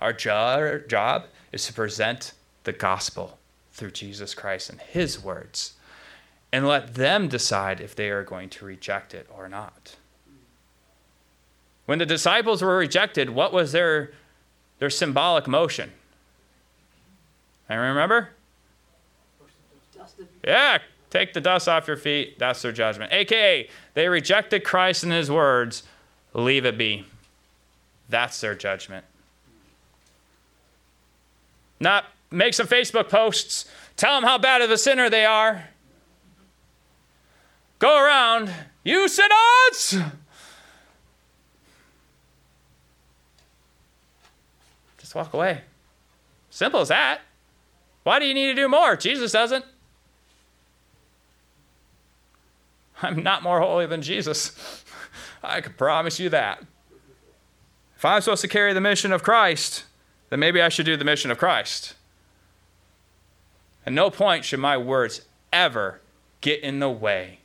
Our jo- job is to present the gospel through Jesus Christ and his words and let them decide if they are going to reject it or not. When the disciples were rejected, what was their, their symbolic motion? I remember? Yeah, take the dust off your feet. That's their judgment. AKA, they rejected Christ and his words. Leave it be. That's their judgment. Not make some Facebook posts, tell them how bad of a sinner they are. Go around, you sinners! Just walk away. Simple as that. Why do you need to do more? Jesus doesn't. I'm not more holy than Jesus. I can promise you that. If I'm supposed to carry the mission of Christ, then maybe I should do the mission of Christ. At no point should my words ever get in the way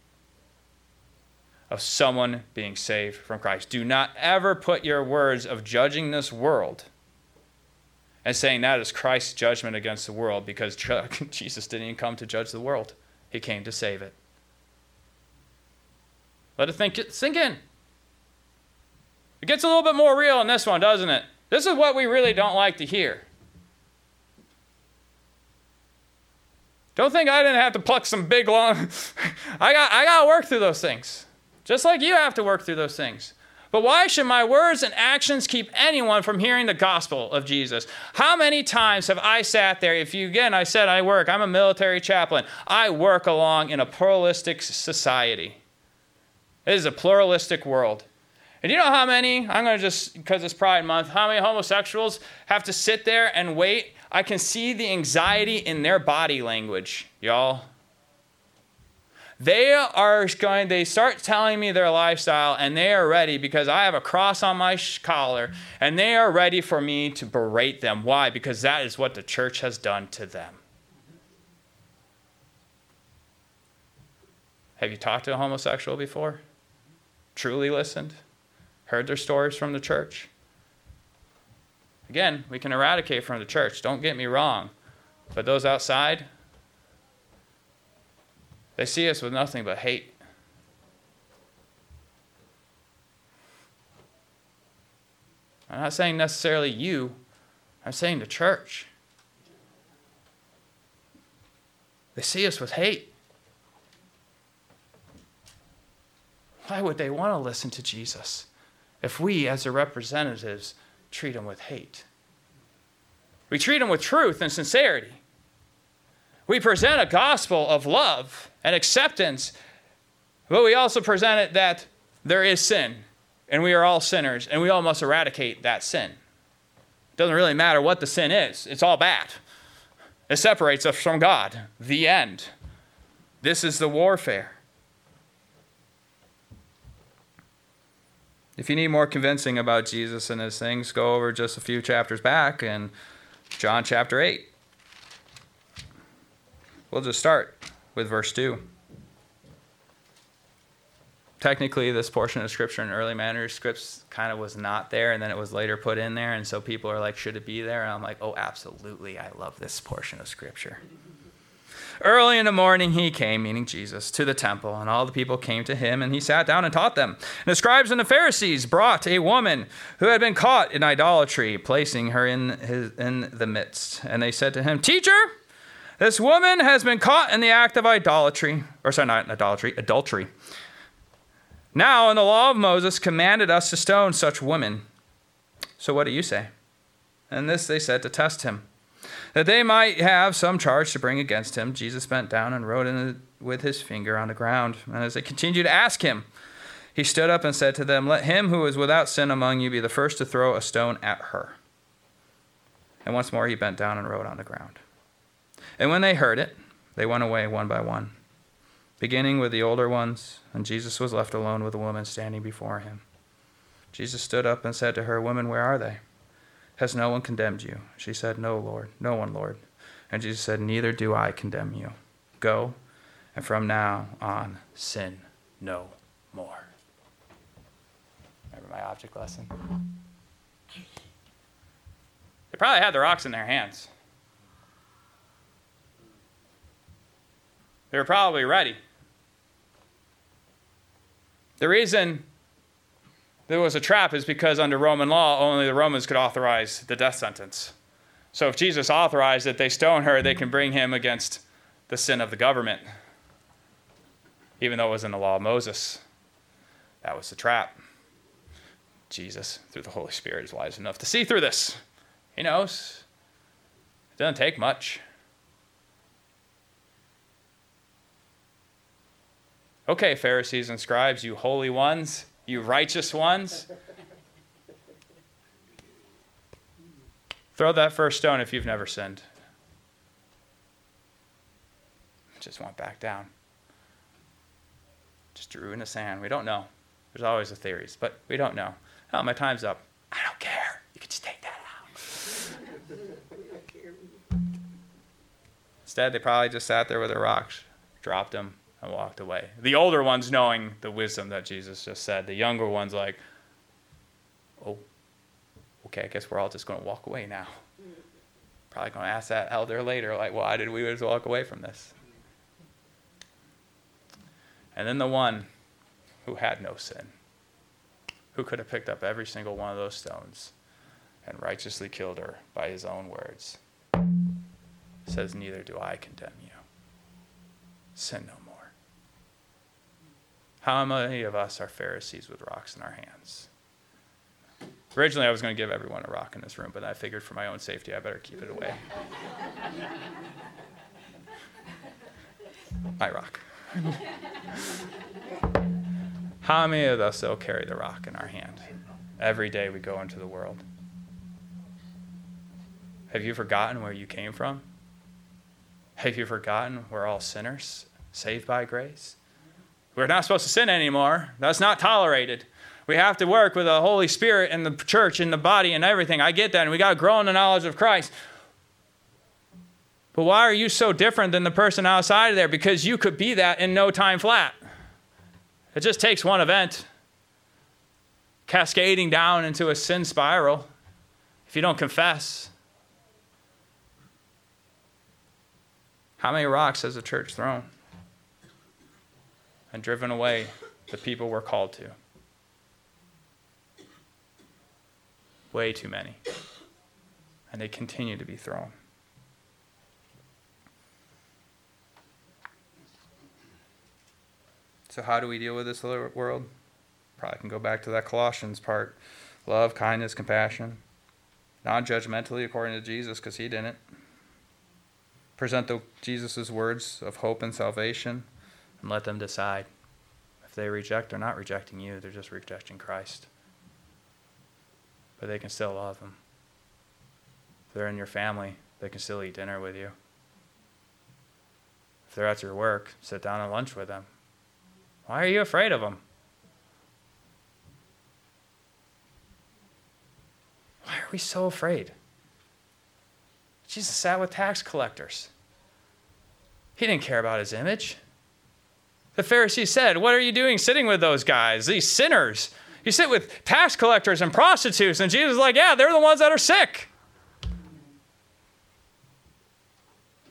of someone being saved from Christ. Do not ever put your words of judging this world and saying that is Christ's judgment against the world because Jesus didn't even come to judge the world, He came to save it. Let it think, sink in. It gets a little bit more real in this one, doesn't it? This is what we really don't like to hear. Don't think I didn't have to pluck some big long. I got I got to work through those things. Just like you have to work through those things. But why should my words and actions keep anyone from hearing the gospel of Jesus? How many times have I sat there? If you, again, I said I work, I'm a military chaplain. I work along in a pluralistic society. It is a pluralistic world. And you know how many, I'm going to just, because it's Pride Month, how many homosexuals have to sit there and wait? I can see the anxiety in their body language, y'all. They are going, they start telling me their lifestyle and they are ready because I have a cross on my collar and they are ready for me to berate them. Why? Because that is what the church has done to them. Have you talked to a homosexual before? Truly listened? Heard their stories from the church? Again, we can eradicate from the church, don't get me wrong. But those outside, they see us with nothing but hate. I'm not saying necessarily you, I'm saying the church. They see us with hate. Why would they want to listen to Jesus if we, as their representatives, treat them with hate? We treat them with truth and sincerity. We present a gospel of love and acceptance, but we also present it that there is sin, and we are all sinners, and we all must eradicate that sin. It doesn't really matter what the sin is, it's all bad. It separates us from God. The end. This is the warfare. If you need more convincing about Jesus and his things, go over just a few chapters back in John chapter 8. We'll just start with verse 2. Technically, this portion of scripture in early manuscripts kind of was not there, and then it was later put in there. And so people are like, should it be there? And I'm like, oh, absolutely. I love this portion of scripture. Early in the morning he came, meaning Jesus, to the temple, and all the people came to him, and he sat down and taught them. And the scribes and the Pharisees brought a woman who had been caught in idolatry, placing her in, his, in the midst. And they said to him, Teacher, this woman has been caught in the act of idolatry, or sorry, not idolatry, adultery. Now, in the law of Moses commanded us to stone such women. So what do you say? And this they said to test him, that they might have some charge to bring against him. Jesus bent down and wrote in with his finger on the ground. And as they continued to ask him, he stood up and said to them, Let him who is without sin among you be the first to throw a stone at her. And once more he bent down and wrote on the ground. And when they heard it, they went away one by one, beginning with the older ones, and Jesus was left alone with the woman standing before him. Jesus stood up and said to her, Woman, where are they? Has no one condemned you? She said, No, Lord, no one, Lord. And Jesus said, Neither do I condemn you. Go, and from now on, sin no more. Remember my object lesson? They probably had the rocks in their hands. They were probably ready. The reason there was a trap is because under Roman law, only the Romans could authorize the death sentence. So if Jesus authorized that they stone her, they can bring him against the sin of the government, even though it was in the law of Moses. That was the trap. Jesus, through the Holy Spirit, is wise enough to see through this. He knows. It doesn't take much. Okay, Pharisees and scribes, you holy ones, you righteous ones. Throw that first stone if you've never sinned. Just went back down. Just drew in the sand. We don't know. There's always the theories, but we don't know. Oh, my time's up. I don't care. You can just take that out. Instead, they probably just sat there with their rocks, dropped them, and walked away. The older ones knowing the wisdom that Jesus just said. The younger ones like, oh, okay, I guess we're all just going to walk away now. Probably going to ask that elder later, like, why did we just walk away from this? And then the one who had no sin, who could have picked up every single one of those stones and righteously killed her by his own words, says, Neither do I condemn you. Sin no more. How many of us are Pharisees with rocks in our hands? Originally, I was going to give everyone a rock in this room, but I figured for my own safety, I better keep it away. my rock. How many of us, though, carry the rock in our hand every day we go into the world? Have you forgotten where you came from? Have you forgotten we're all sinners, saved by grace? We're not supposed to sin anymore. That's not tolerated. We have to work with the Holy Spirit and the church and the body and everything. I get that. And we got to grow in the knowledge of Christ. But why are you so different than the person outside of there? Because you could be that in no time flat. It just takes one event cascading down into a sin spiral if you don't confess. How many rocks has the church thrown and driven away the people we're called to? Way too many. And they continue to be thrown. So, how do we deal with this world? Probably can go back to that Colossians part love, kindness, compassion. Non judgmentally, according to Jesus, because he didn't. Present Jesus' words of hope and salvation and let them decide. If they reject, they're not rejecting you, they're just rejecting Christ. But they can still love him. If they're in your family, they can still eat dinner with you. If they're at your work, sit down and lunch with them. Why are you afraid of them? Why are we so afraid? Jesus sat with tax collectors. He didn't care about his image. The Pharisees said, What are you doing sitting with those guys, these sinners? You sit with tax collectors and prostitutes. And Jesus is like, Yeah, they're the ones that are sick.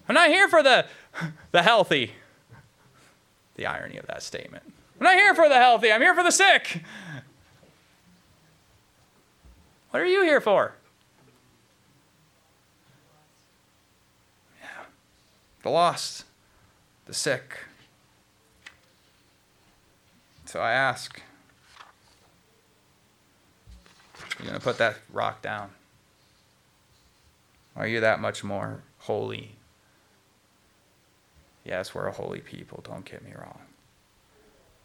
I'm not here for the, the healthy. The irony of that statement. I'm not here for the healthy, I'm here for the sick. What are you here for? Yeah. The lost, the sick. So I ask, you're going to put that rock down? Are you that much more holy Yes, we're a holy people, don't get me wrong.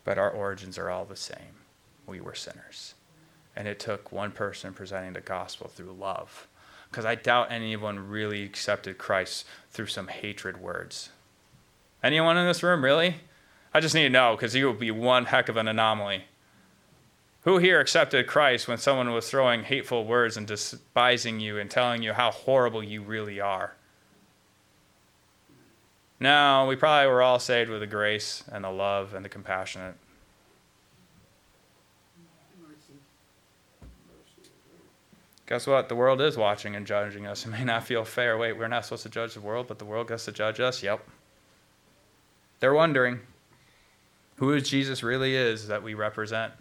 But our origins are all the same. We were sinners. And it took one person presenting the gospel through love. Because I doubt anyone really accepted Christ through some hatred words. Anyone in this room, really? I just need to know, because you will be one heck of an anomaly. Who here accepted Christ when someone was throwing hateful words and despising you and telling you how horrible you really are? No, we probably were all saved with the grace and the love and the compassionate. Guess what? The world is watching and judging us. It may not feel fair. Wait, we're not supposed to judge the world, but the world gets to judge us? Yep. They're wondering who Jesus really is that we represent.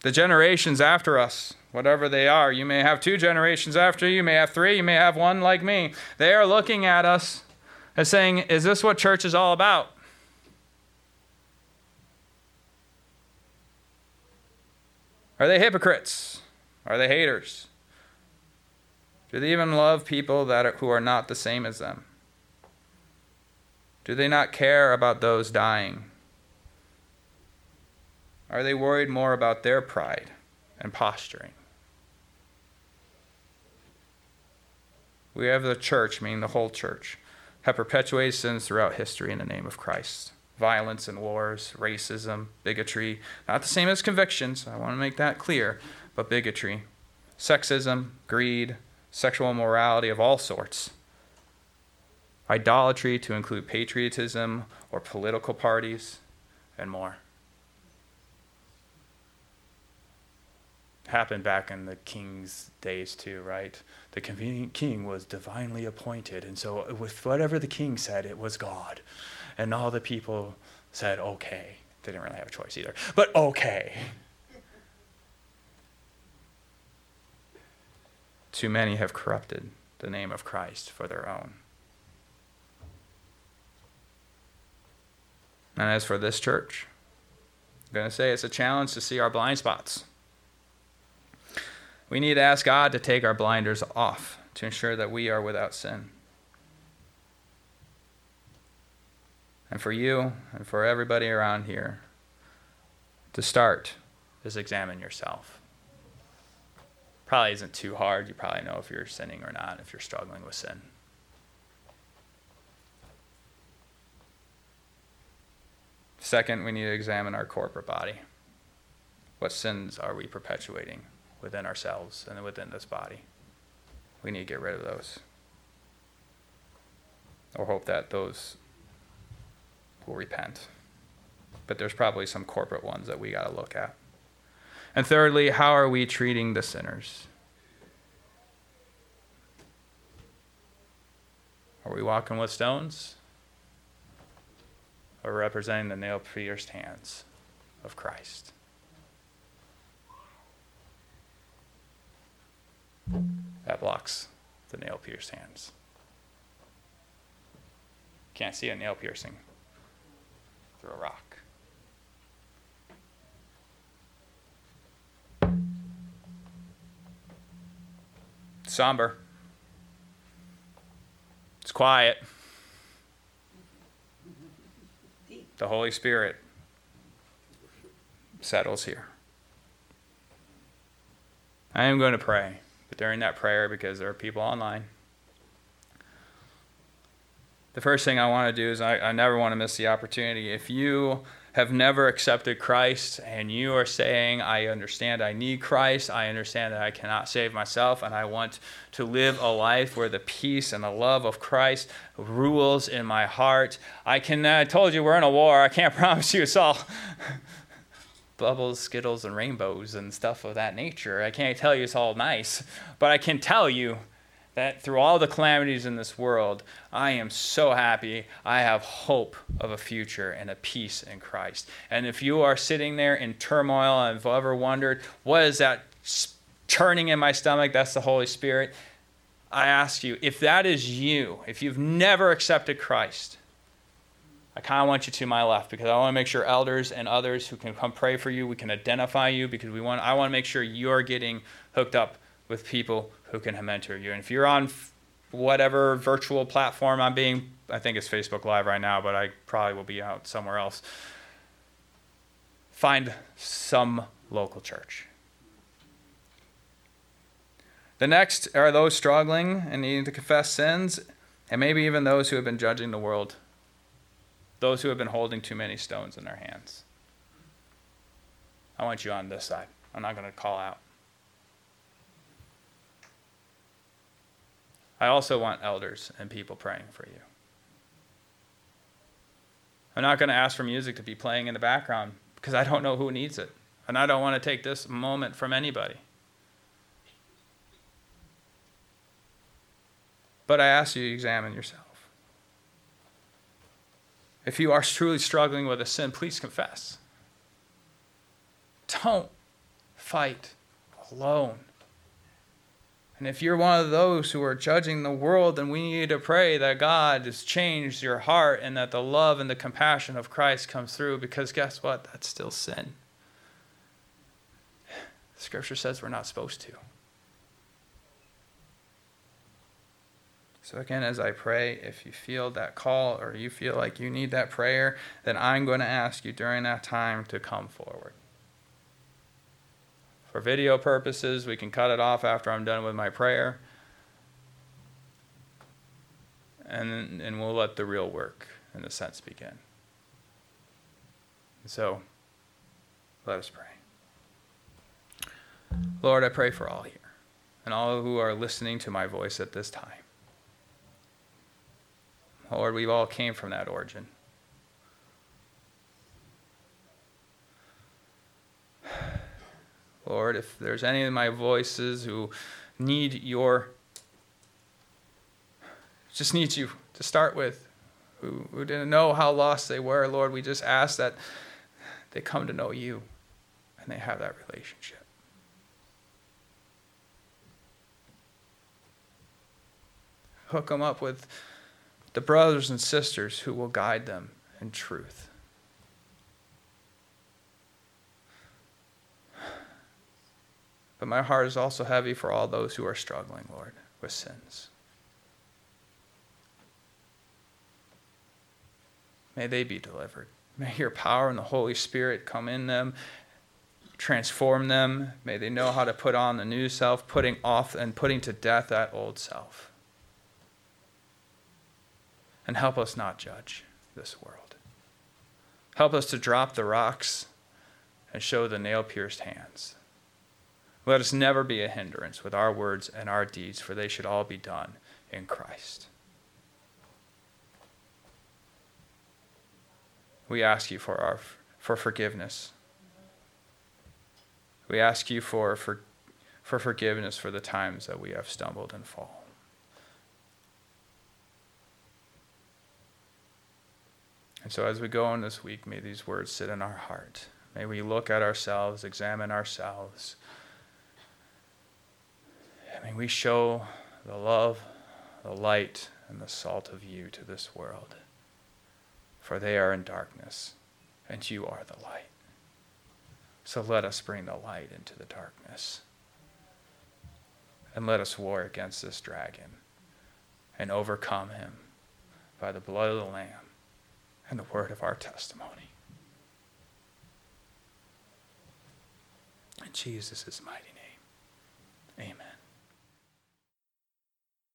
The generations after us, whatever they are, you may have two generations after you, you may have three, you may have one like me. They are looking at us and saying, Is this what church is all about? Are they hypocrites? Are they haters? Do they even love people that are, who are not the same as them? Do they not care about those dying? Are they worried more about their pride and posturing? We have the church, meaning the whole church, have perpetuated sins throughout history in the name of Christ. Violence and wars, racism, bigotry, not the same as convictions, I want to make that clear, but bigotry, sexism, greed, sexual immorality of all sorts idolatry to include patriotism or political parties, and more. Happened back in the king's days, too, right? The convenient king was divinely appointed, and so with whatever the king said, it was God. And all the people said, okay. They didn't really have a choice either, but okay. Too many have corrupted the name of Christ for their own. And as for this church, I'm going to say it's a challenge to see our blind spots. We need to ask God to take our blinders off to ensure that we are without sin. And for you and for everybody around here, to start is examine yourself. Probably isn't too hard. You probably know if you're sinning or not, if you're struggling with sin. Second, we need to examine our corporate body. What sins are we perpetuating within ourselves and within this body? We need to get rid of those. Or hope that those will repent. But there's probably some corporate ones that we got to look at. And thirdly, how are we treating the sinners? Are we walking with stones? Or representing the nail pierced hands of Christ. That blocks the nail pierced hands. Can't see a nail piercing through a rock. somber. It's quiet. The Holy Spirit settles here. I am going to pray, but during that prayer, because there are people online, the first thing I want to do is I, I never want to miss the opportunity. If you have never accepted Christ and you are saying, I understand I need Christ, I understand that I cannot save myself, and I want to live a life where the peace and the love of Christ rules in my heart. I can, I told you we're in a war. I can't promise you it's all bubbles, skittles, and rainbows and stuff of that nature. I can't tell you it's all nice, but I can tell you that through all the calamities in this world, I am so happy. I have hope of a future and a peace in Christ. And if you are sitting there in turmoil and have ever wondered, what is that churning in my stomach? That's the Holy Spirit. I ask you, if that is you, if you've never accepted Christ, I kind of want you to my left because I want to make sure elders and others who can come pray for you, we can identify you because we want I want to make sure you're getting hooked up with people who can mentor you. And if you're on whatever virtual platform I'm being, I think it's Facebook Live right now, but I probably will be out somewhere else. Find some local church. The next are those struggling and needing to confess sins, and maybe even those who have been judging the world, those who have been holding too many stones in their hands. I want you on this side. I'm not going to call out. I also want elders and people praying for you. I'm not going to ask for music to be playing in the background because I don't know who needs it. And I don't want to take this moment from anybody. But I ask you to examine yourself. If you are truly struggling with a sin, please confess. Don't fight alone. And if you're one of those who are judging the world, then we need to pray that God has changed your heart and that the love and the compassion of Christ comes through because guess what? That's still sin. Scripture says we're not supposed to. So, again, as I pray, if you feel that call or you feel like you need that prayer, then I'm going to ask you during that time to come forward. For video purposes, we can cut it off after I'm done with my prayer. And, and we'll let the real work, in a sense, begin. So, let us pray. Lord, I pray for all here and all who are listening to my voice at this time. Lord, we all came from that origin. Lord, if there's any of my voices who need your, just need you to start with, who, who didn't know how lost they were, Lord, we just ask that they come to know you and they have that relationship. Hook them up with the brothers and sisters who will guide them in truth. But my heart is also heavy for all those who are struggling, Lord, with sins. May they be delivered. May your power and the Holy Spirit come in them, transform them. May they know how to put on the new self, putting off and putting to death that old self and help us not judge this world. Help us to drop the rocks and show the nail pierced hands. Let us never be a hindrance with our words and our deeds, for they should all be done in Christ. We ask you for, our, for forgiveness. We ask you for, for, for forgiveness for the times that we have stumbled and fallen. And so, as we go on this week, may these words sit in our heart. May we look at ourselves, examine ourselves. May we show the love, the light, and the salt of you to this world. For they are in darkness, and you are the light. So let us bring the light into the darkness. And let us war against this dragon and overcome him by the blood of the Lamb and the word of our testimony. In Jesus' mighty name.